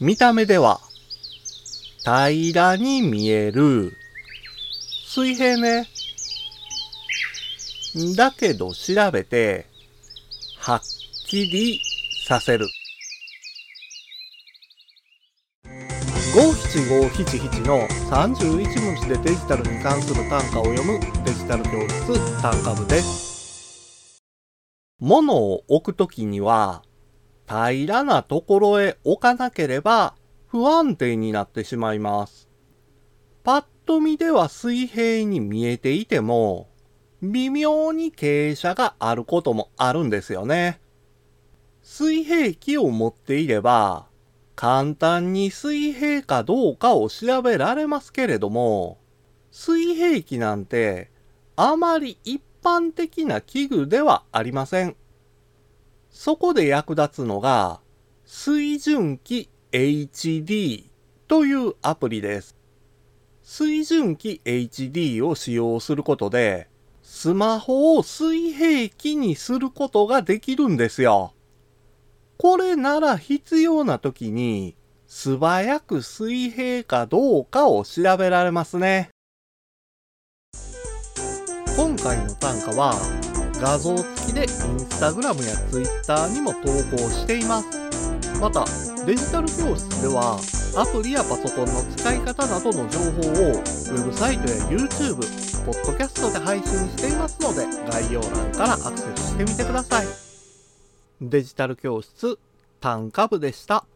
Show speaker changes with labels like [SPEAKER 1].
[SPEAKER 1] 見た目では平らに見える水平ね。だけど調べてはっきりさせる。五七五七七の31文字でデジタルに関する単価を読むデジタル教室単価部です。物を置くときには平らなところへ置かなければ不安定になってしまいます。パッと見では水平に見えていても微妙に傾斜があることもあるんですよね。水平器を持っていれば簡単に水平かどうかを調べられますけれども、水平器なんてあまり一般的な器具ではありません。そこで役立つのが、水準器 HD というアプリです。水準器 HD を使用することで、スマホを水平器にすることができるんですよ。これなら必要な時に素早く水平かどうかを調べられますね。今回の単価は画像付きでインスタグラムやツイッターにも投稿しています。またデジタル教室ではアプリやパソコンの使い方などの情報をウェブサイトや YouTube、ポッドキャストで配信していますので概要欄からアクセスしてみてください。デジタル教室単価部でした。